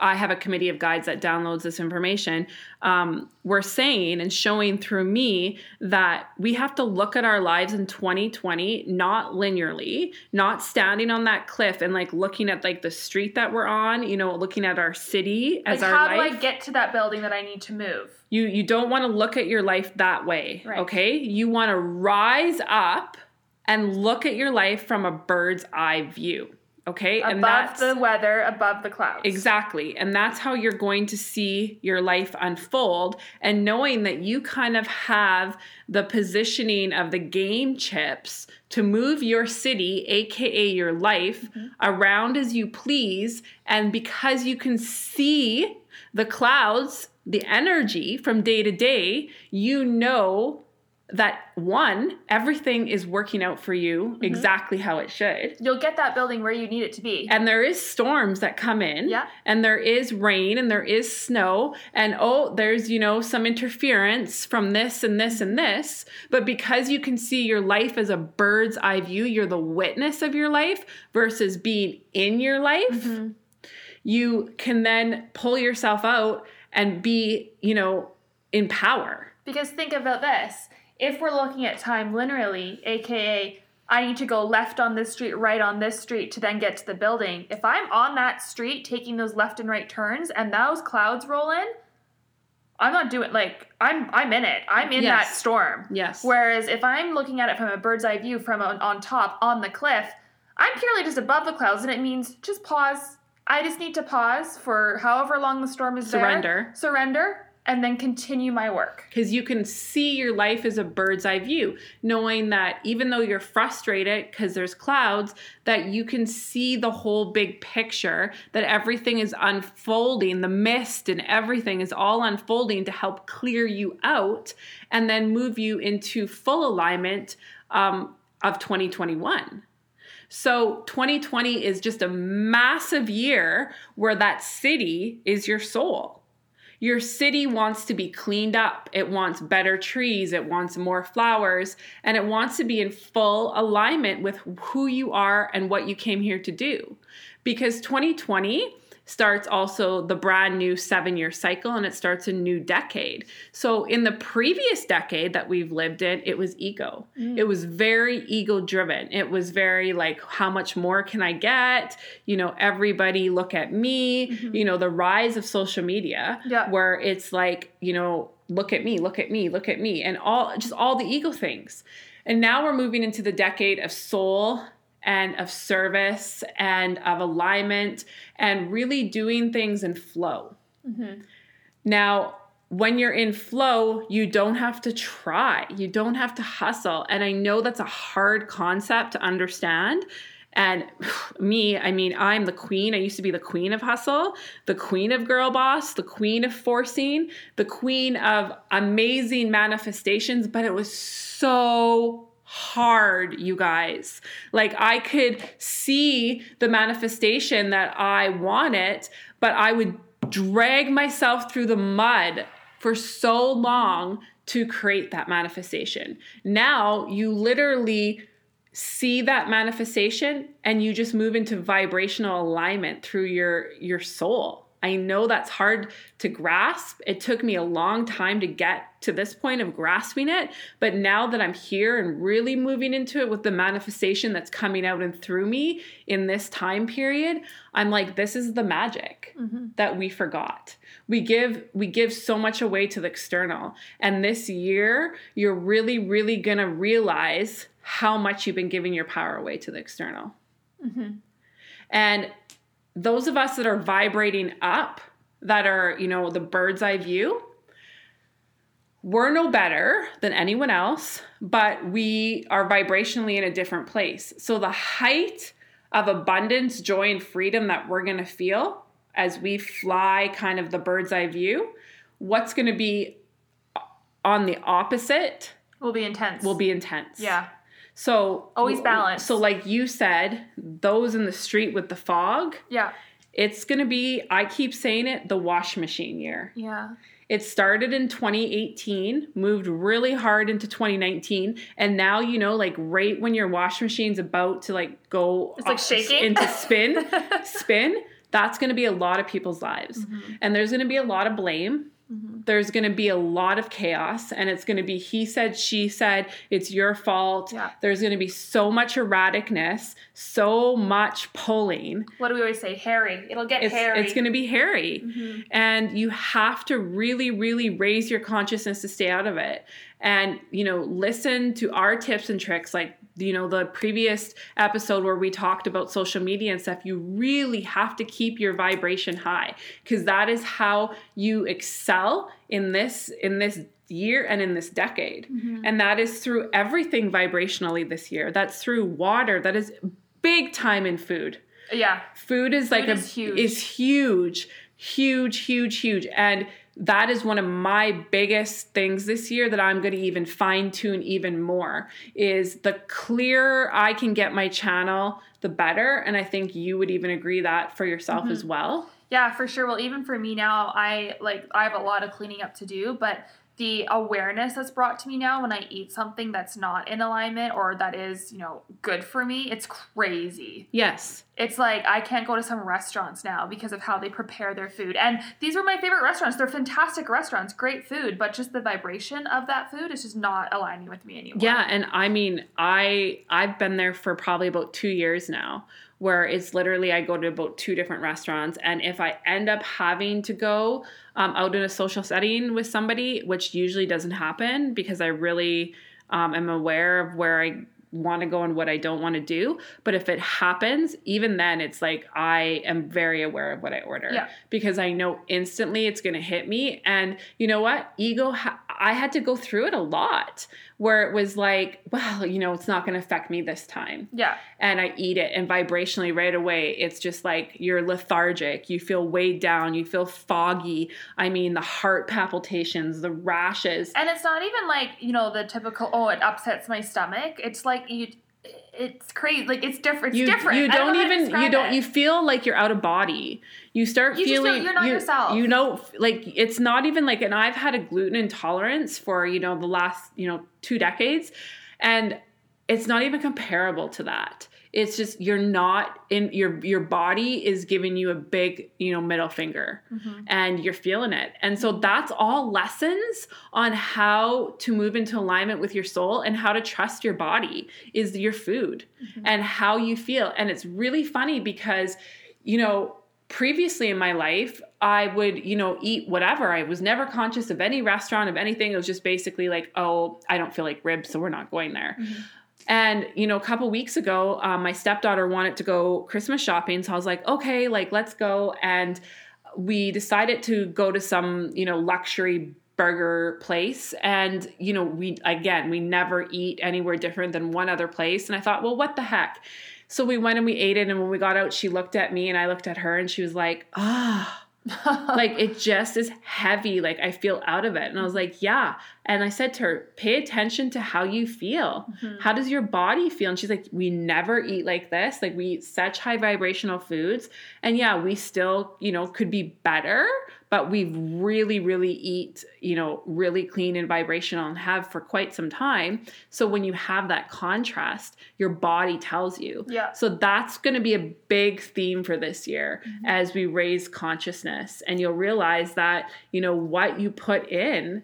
I have a committee of guides that downloads this information. Um, we're saying and showing through me that we have to look at our lives in 2020 not linearly, not standing on that cliff and like looking at like the street that we're on. You know, looking at our city as Like, our how life do I get to that building that I need to move? you you don't want to look at your life that way Right. okay you want to rise up and look at your life from a bird's eye view Okay. Above and that's the weather, above the clouds. Exactly. And that's how you're going to see your life unfold. And knowing that you kind of have the positioning of the game chips to move your city, AKA your life, mm-hmm. around as you please. And because you can see the clouds, the energy from day to day, you know that one, everything is working out for you exactly how it should. You'll get that building where you need it to be. And there is storms that come in. Yeah. And there is rain and there is snow. And oh, there's, you know, some interference from this and this and this. But because you can see your life as a bird's eye view, you're the witness of your life versus being in your life, Mm-hmm. you can then pull yourself out and be, you know, in power. Because think about this. If we're looking at time linearly, aka I need to go left on this street, right on this street to then get to the building. If I'm on that street taking those left and right turns and those clouds roll in, I'm not doing like I'm I'm in it. I'm in that storm. Yes. Whereas if I'm looking at it from a bird's eye view from on, on top on the cliff, I'm purely just above the clouds and it means just pause. I just need to pause for however long the storm is Surrender. there. Surrender. And then continue my work. because you can see your life as a bird's eye view knowing that even though you're frustrated because there's clouds that you can see the whole big picture that everything is unfolding the mist and everything is all unfolding to help clear you out and then move you into full alignment um, of 2021 so 2020 is just a massive year where that city is your soul your city wants to be cleaned up. It wants better trees. It wants more flowers. And it wants to be in full alignment with who you are and what you came here to do. Because 2020 starts also the brand new seven year cycle and it starts a new decade. So, in the previous decade that we've lived in, it was ego. Mm. It was very ego driven. It was very like, how much more can I get? You know, everybody look at me. Mm-hmm. You know, the rise of social media Yeah. where it's like, you know, look at me, look at me, look at me, and all just all the ego things. And now we're moving into the decade of soul and of service and of alignment and really doing things in flow. Mm-hmm. Now, when you're in flow, you don't have to try, you don't have to hustle. And I know that's a hard concept to understand. And me, I mean, I'm the queen. I used to be the queen of hustle, the queen of girl boss, the queen of forcing, the queen of amazing manifestations, but it was so hard, you guys. Like I could see the manifestation that I wanted, but I would drag myself through the mud for so long to create that manifestation. Now you literally see that manifestation and you just move into vibrational alignment through your your soul. I know that's hard to grasp. It took me a long time to get to this point of grasping it, but now that I'm here and really moving into it with the manifestation that's coming out and through me in this time period, I'm like this is the magic mm-hmm. that we forgot. We give we give so much away to the external. And this year, you're really really going to realize how much you've been giving your power away to the external. Mm-hmm. And those of us that are vibrating up, that are, you know, the bird's eye view, we're no better than anyone else, but we are vibrationally in a different place. So the height of abundance, joy, and freedom that we're going to feel as we fly kind of the bird's eye view, what's going to be on the opposite Will be intense. will be intense. Yeah. So Always balance. So like you said, those in the street with the fog, Yeah. it's going to be I keep saying it, the wash machine year. Yeah. It started in 2018, moved really hard into 2019, and now you know like right when your wash machine's about to like go It's like shaking. into spin, spin, that's going to be a lot of people's lives. Mm-hmm. And there's going to be a lot of blame. There's going to be a lot of chaos and it's going to be he said she said it's your fault Yeah. there's going to be so much erraticness so much pulling What do we always say? Hairy. It'll get it's, hairy. it's going to be hairy Mhm. and you have to really really raise your consciousness to stay out of it and you know listen to our tips and tricks like you know the previous episode where we talked about social media and stuff you really have to keep your vibration high because that is how you excel in this in this year and in this decade Mhm. and that is through everything vibrationally this year that's through water that is big time in food Yeah. food is like Food a huge. is huge huge huge huge and that is one of my biggest things this year that i'm going to even fine tune even more is the clearer i can get my channel the better and i think you would even agree that for yourself Mm-hmm. as well Yeah, for sure. Well, even for me now, I like I have a lot of cleaning up to do, but the awareness that's brought to me now when I eat something that's not in alignment or that is, you know, good for me, it's crazy. yes It's like I can't go to some restaurants now because of how they prepare their food. And these were my favorite restaurants. They're fantastic restaurants, great food, but just the vibration of that food is just not aligning with me anymore. Yeah, and I mean, I I've been there for probably about 2 years now where it's literally I go to about two different restaurants and if I end up having to go um, out in a social setting with somebody, which usually doesn't happen because I really um, am aware of where I want to go and what I don't want to do. But if it happens, even then, it's like I am very aware of what I order Yeah. because I know instantly it's going to hit me. And you know what? Ego, ha- I had to go through it a lot where it was like, well, you know, it's not going to affect me this time. Yeah. And I eat it, and vibrationally right away, it's just like you're lethargic. You feel weighed down. You feel foggy. I mean, the heart palpitations, the rashes. And it's not even like, you know, the typical, oh, it upsets my stomach. It's like you, it's crazy. Like it's different. It's you, different. you don't to even you don't it. you feel like you're out of body you start You don't- feeling you're not you, yourself. you know like it's not even like and i've had a gluten intolerance for you know the last you know two decades and it's not even comparable to that it's just you're not in your your body is giving you a big you know middle finger Mhm. and you're feeling it. And so that's all lessons on how to move into alignment with your soul and how to trust your body is your food Mhm. and how you feel. And it's really funny because, you know, previously in my life, I would, you know, eat whatever. I was never conscious of any restaurant, of anything. It was just basically like, oh, I don't feel like ribs, so we're not going there. Mhm. And you know, a couple weeks ago, um, my stepdaughter wanted to go Christmas shopping, so I was like, okay, like let's go. And we decided to go to some, you know, luxury burger place. And you know, we again, we never eat anywhere different than one other place. And I thought, well, what the heck? So we went and we ate it. And when we got out, she looked at me and I looked at her, and she was like, ah like it just is heavy like i feel out of it. And i was like yeah. And i said to her pay attention to how you feel. Mhm. how does your body feel? And she's like we never eat like this. Like we eat such high vibrational foods. And yeah we still you know could be better but we really really eat you know really clean and vibrational and have for quite some time so when you have that contrast your body tells you yeah. so that's going to be a big theme for this year Mhm. as we raise consciousness. And you'll realize that, you know, what you put in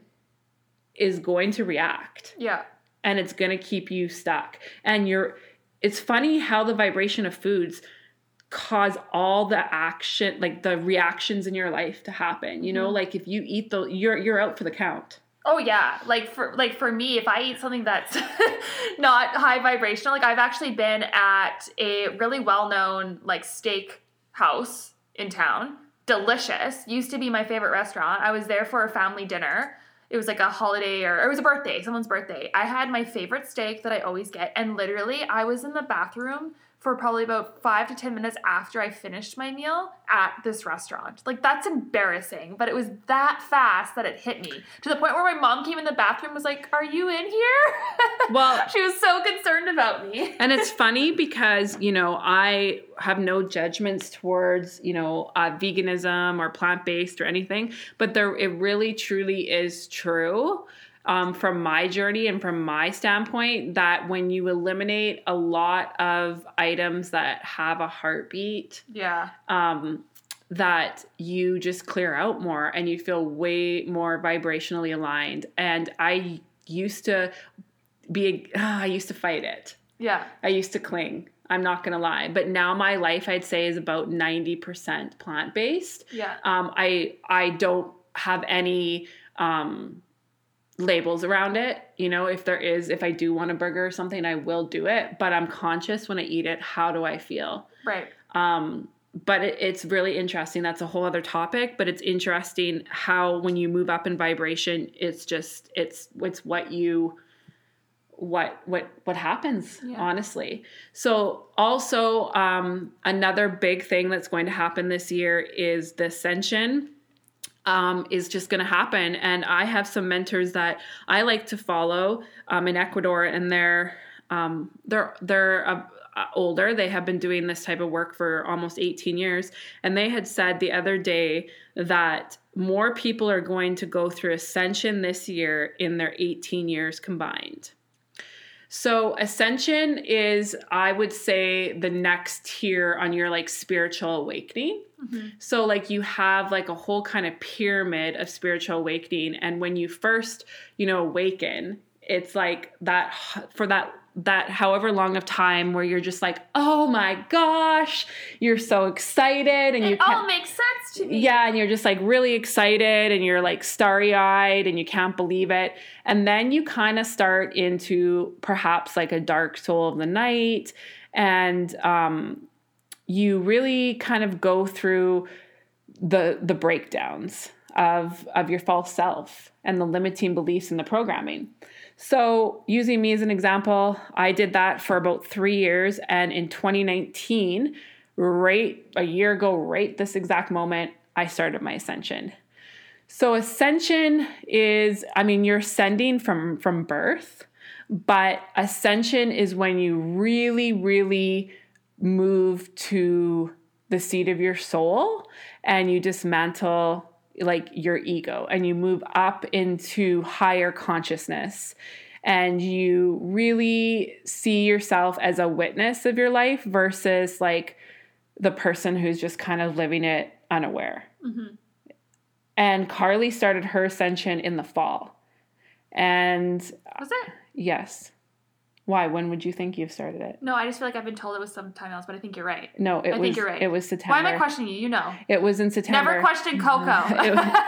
is going to react Yeah. and it's going to keep you stuck. And you're, it's funny how the vibration of foods cause all the action like the reactions in your life to happen you know Mhm. like if you eat the you're you're out for the count Oh yeah, like for like for me, if I eat something that's not high vibrational, like I've actually been at a really well known like steak house in town. Delicious. Used to be my favorite restaurant. I was there for a family dinner. It was like a holiday or it was a birthday, someone's birthday. I had my favorite steak that I always get, and literally I was in the bathroom for probably about five to 10 minutes after I finished my meal at this restaurant. Like, that's embarrassing, but it was that fast that it hit me to the point where my mom came in the bathroom and was like, Are you in here? Well- she was so concerned about me. and it's funny because you know i have no judgments towards you know uh, veganism or plant-based or anything but there it really truly is true um, from my journey and from my standpoint that when you eliminate a lot of items that have a heartbeat Yeah. um, that you just clear out more and you feel way more vibrationally aligned. And I used to be, ah, I used to fight it. Yeah. I used to cling. I'm not gonna lie, but now my life I'd say is about 90% plant based. Yeah. Um, I I don't have any um, labels around it. You know, if there is, if I do want a burger or something, I will do it. But I'm conscious when I eat it. How do I feel? Right. Um, but it, it's really interesting. That's a whole other topic. But it's interesting how when you move up in vibration, it's just it's it's what you what what what happens Yeah. honestly so also um another big thing that's going to happen this year is the ascension um, is just going to happen. And I have some mentors that I like to follow um, in Ecuador, and they're um, they're they're uh, uh, older. They have been doing this type of work for almost 18 years, and they had said the other day that more people are going to go through ascension this year in their 18 years combined. So ascension is, I would say, the next tier on your like spiritual awakening. Mhm. So like you have like a whole kind of pyramid of spiritual awakening and when you first, you know, awaken, it's like that for that that however long of time where you're just like, "Oh my gosh, you're so excited and you It can't all makes sense to me. yeah, and you're just like really excited and you're like starry eyed and you can't believe it. And then you kind of start into perhaps like a dark soul of the night and um, you really kind of go through the the breakdowns of of your false self and the limiting beliefs and the programming. So, using me as an example, I did that for about 3 years and in 2019, right a year ago right this exact moment, I started my ascension. So ascension is I mean you're ascending from from birth, but ascension is when you really really move to the seat of your soul and you dismantle like your ego and you move up into higher consciousness and you really see yourself as a witness of your life versus like the person who's just kind of living it unaware. Mhm. And Carly started her ascension in the fall. And Was it? yes. Why? When would you think you've started it? No, I just feel like I've been told it was sometime else, but I think you're right. No, it I think you're right. it was September. Why am I questioning you? You know. It was in September. Never question Coco. Was-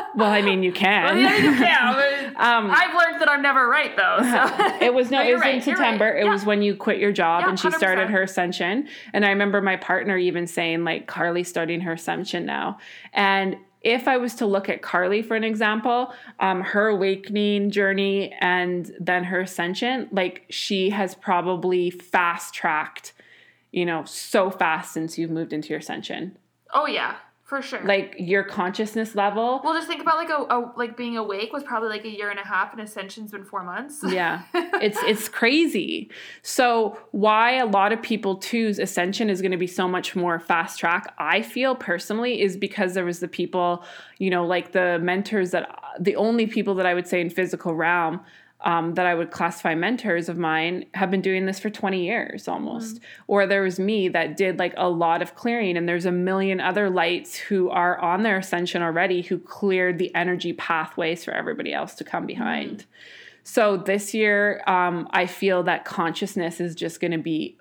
well, I mean, you can. Well, yeah, you can. um, I've learned that I'm never right though. So. it was no, No, it was right, in you're right. September. It Yeah. was when you quit your job Yeah, and she started 100%. her ascension. And I remember my partner even saying, like, Carly's starting her ascension now. And if I was to look at Carly for an example, um, her awakening journey and then her ascension, like she has probably fast tracked, you know, so fast since you've moved into your ascension. oh yeah, for sure. Like your consciousness level. well, just think about like a, a like being awake was probably like a year and a half, and ascension's been four months. yeah it's it's crazy so why a lot of people too's ascension is going to be so much more fast track i feel personally is because there was the people you know like the mentors that the only people that i would say in physical realm um, that I would classify mentors of mine have been doing this for 20 years almost. Or there was me that did like a lot of clearing, and there's a million other lights who are on their ascension already who cleared the energy pathways for everybody else to come behind. So this year, um, I feel that consciousness is just going to be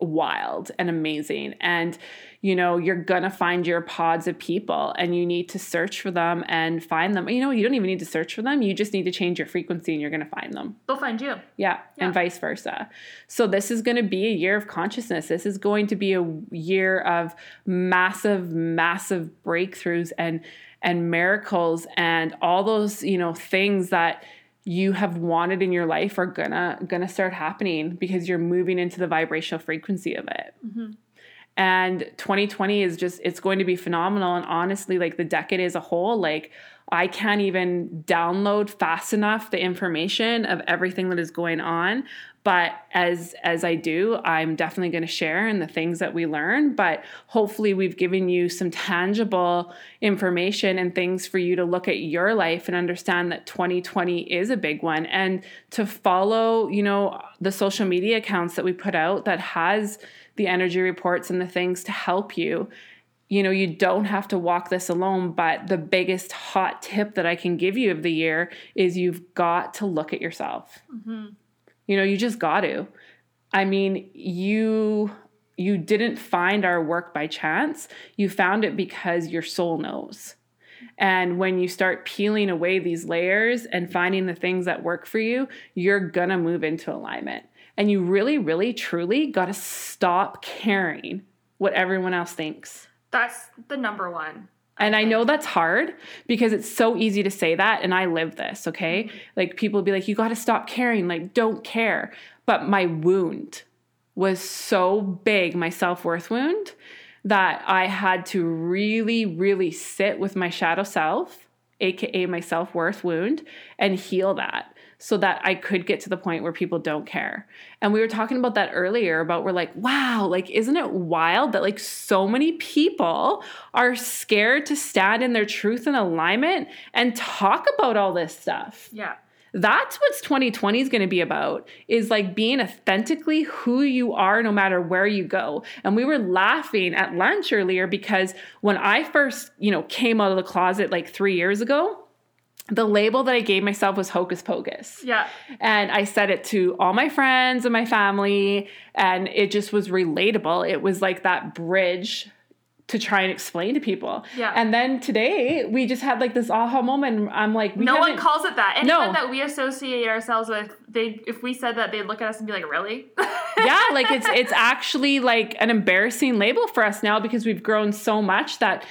wild and amazing. And, you know, you're going to find your pods of people and you need to search for them and find them. You know, you don't even need to search for them. You just need to change your frequency and you're going to find them. They'll find you. Yeah, Yeah. and vice versa. So this is going to be a year of consciousness. This is going to be a year of massive massive breakthroughs and and miracles and all those, you know, things that you have wanted in your life are gonna gonna start happening because you're moving into the vibrational frequency of it. Mm-hmm. And 2020 is just it's going to be phenomenal. And honestly like the decade as a whole like I can't even download fast enough the information of everything that is going on but as as I do I'm definitely going to share in the things that we learn but hopefully we've given you some tangible information and things for you to look at your life and understand that 2020 is a big one and to follow you know the social media accounts that we put out that has the energy reports and the things to help you you know, you don't have to walk this alone, but the biggest hot tip that I can give you of the year is you've got to look at yourself. Mm-hmm. You know, you just got to. I mean, you you didn't find our work by chance. You found it because your soul knows. And when you start peeling away these layers and finding the things that work for you, you're gonna move into alignment. And you really, really, truly gotta stop caring what everyone else thinks. That's the number one. And I know that's hard because it's so easy to say that. And I live this, okay? Mm-hmm. Like people be like, you gotta stop caring, like, don't care. But my wound was so big, my self worth wound, that I had to really, really sit with my shadow self, AKA my self worth wound, and heal that so that I could get to the point where people don't care. And we were talking about that earlier about we're like, wow, like, isn't it wild that like so many people are scared to stand in their truth and alignment and talk about all this stuff? Yeah. That's what's 2020 is going to be about is like being authentically who you are no matter where you go. And we were laughing at lunch earlier because when I first, you know, came out of the closet like 3 years ago, the label that I gave myself was hocus pocus. Yeah. And I said it to all my friends and my family, and it just was relatable. It was like that bridge to try and explain to people. Yeah. And then today we just had like this aha moment. I'm like, we no one calls it that. Anyone No. that we associate ourselves with, they if we said that, they'd look at us and be like, "Really?" yeah, like it's it's actually like an embarrassing label for us now because we've grown so much that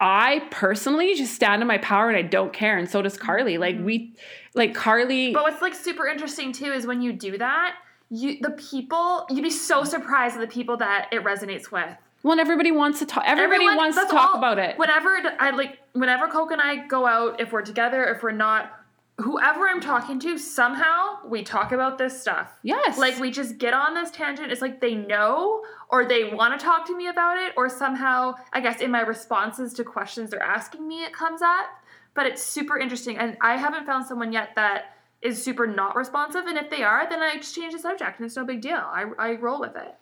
I personally just stand in my power and I don't care, and so does Carly. Like mm-hmm. we, like Carly. But what's like super interesting too is when you do that, you the people you'd be so surprised at the people that it resonates with. Well, and everybody wants to talk. Everybody Everyone- wants to talk all- about it. Whenever I like, whenever Coke and I go out, if we're together, if we're not, whoever I'm talking to, somehow we talk about this stuff. yes, Like we just get on this tangent. It's like they know or they want to talk to me about it, or somehow, I guess, in my responses to questions they're asking me, it comes up. But it's super interesting, and I haven't found someone yet that is super not responsive. And if they are, then I just change the subject, and it's no big deal. I, I roll with it.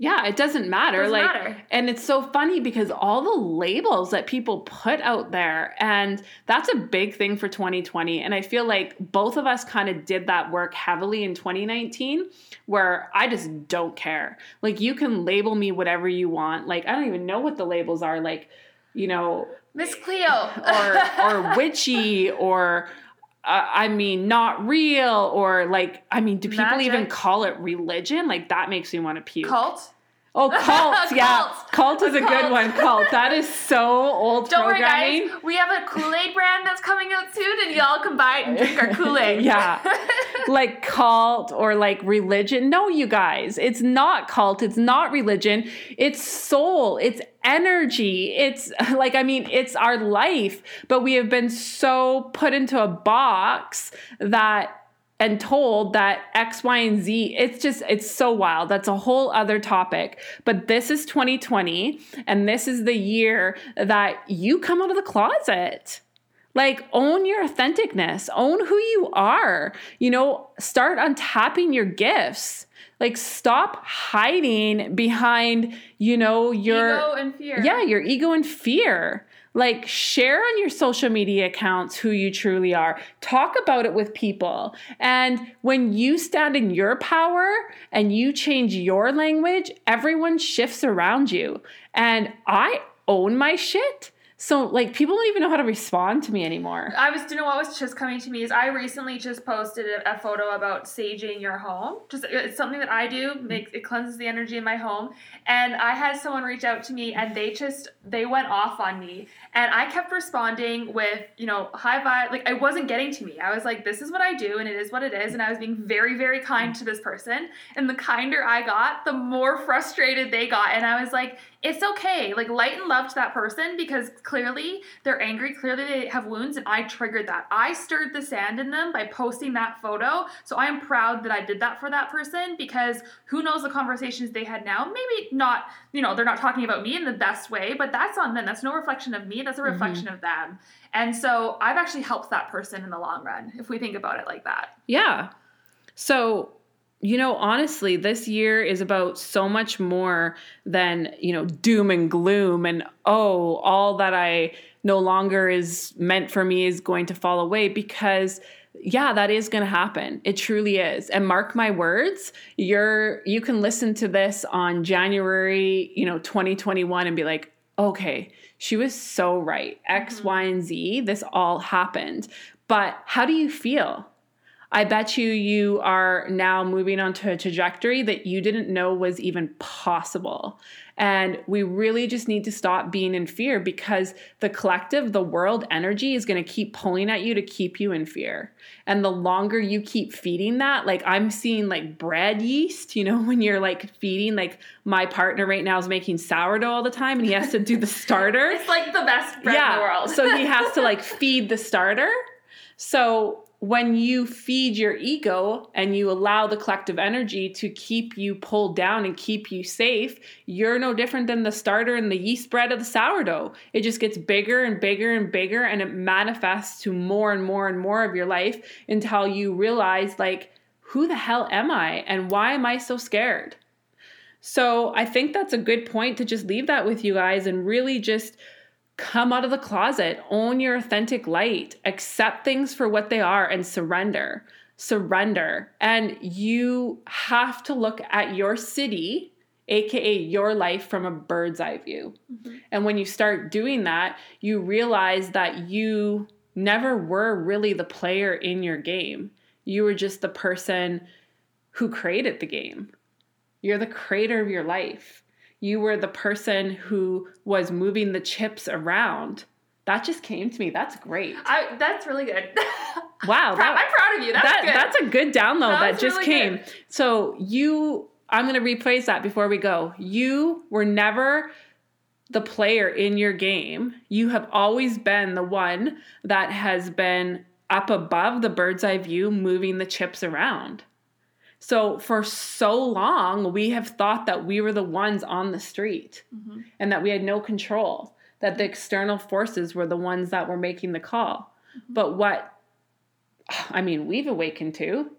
Yeah, it doesn't matter. Doesn't like, matter. and it's so funny because all the labels that people put out there, and that's a big thing for 2020. And I feel like both of us kind of did that work heavily in 2019, where I just don't care. Like, you can label me whatever you want. Like, I don't even know what the labels are. Like, you know, Miss Cleo. or or witchy or I mean not real or like I mean do people even call it religion like that makes me want to puke. cult. Oh cult, yeah. Cult. Cult is a good Cult. one. Cult. That is so old Don't worry, guys. We have a Kool Aid brand that's coming out soon, and y'all can buy it and drink our Kool Aid. Yeah. like cult or like religion. No, you guys, it's not cult. It's not religion. It's soul. It's energy. It's like, I mean, it's our life, but we have been so put into a box that and told that X, Y, and Z, it's just, it's so wild. That's a whole other topic. But this is 2020, and this is the year that you come out of the closet. Like, own your authenticness, own who you are. You know, start untapping your gifts. Like, stop hiding behind, you know, your Ego and fear. yeah, your ego and fear. Like, share on your social media accounts who you truly are. Talk about it with people. And when you stand in your power and you change your language, everyone shifts around you. And I own my shit. So, like, people don't even know how to respond to me anymore. I was, you know what was just coming to me is I recently just posted a, a photo about saging your home. Just uh, it's something that I do. Makes it cleanses the energy in my home. And I had someone reach out to me, and they just they went off on me, and I kept responding with you know high vibe. Like I wasn't getting to me. I was like, this is what I do, and it is what it is. And I was being very very kind to this person. And the kinder I got, the more frustrated they got. And I was like, it's okay. Like light and love to that person because clearly they're angry. Clearly they have wounds, and I triggered that. I stirred the sand in them by posting that photo. So I am proud that I did that for that person because who knows the conversations they had now. Maybe not, you know, they're not talking about me in the best way, but that's on them. That's no reflection of me. That's a mm-hmm. reflection of them. And so I've actually helped that person in the long run if we think about it like that. Yeah. So you know, honestly, this year is about so much more than, you know, doom and gloom and, oh, all that I no longer is meant for me is going to fall away because yeah that is going to happen. It truly is. And mark my words you're you can listen to this on january you know 2021 and be like okay she was so right. X, mm-hmm. Y, and z this all happened. But how do you feel I bet you you are now moving onto a trajectory that you didn't know was even possible. And we really just need to stop being in fear because the collective, the world energy is going to keep pulling at you to keep you in fear. And the longer you keep feeding that, like I'm seeing like bread yeast, you know, when you're like feeding, like my partner right now is making sourdough all the time and he has to do the starter. it's like the best bread yeah. in the world. so he has to like feed the starter. So when you feed your ego and you allow the collective energy to keep you pulled down and keep you safe, you're no different than the starter and the yeast bread of the sourdough. It just gets bigger and bigger and bigger and it manifests to more and more and more of your life until you realize, like, who the hell am I and why am I so scared? So I think that's a good point to just leave that with you guys and really just come out of the closet, own your authentic light, accept things for what they are, and surrender. Surrender. And you have to look at your city, AKA your life, from a bird's eye view. Mm-hmm. And when you start doing that, you realize that you never were really the player in your game. You were just the person who created the game. You're the creator of your life you were the person who was moving the chips around. That just came to me. That's great. I, that's really good. Wow. that, I'm proud of you. That's that, good. That's a good download that, that just really came. Good. So you, I'm going to rephrase that before we go. You were never the player in your game. You have always been the one that has been up above the bird's eye view, moving the chips around. So for so long, we have thought that we were the ones on the street mm-hmm. and that we had no control, that the external forces were the ones that were making the call. Mm-hmm. But what, I mean, we've awakened to,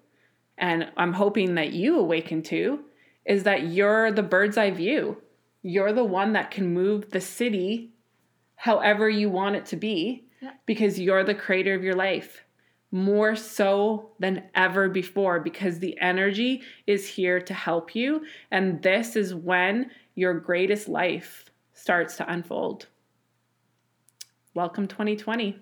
and I'm hoping that you awaken to, is that you're the bird's eye view. You're the one that can move the city however you want it to be yeah. because you're the creator of your life more so than ever before because the energy is here to help you. And this is when your greatest life starts to unfold. Welcome 2020.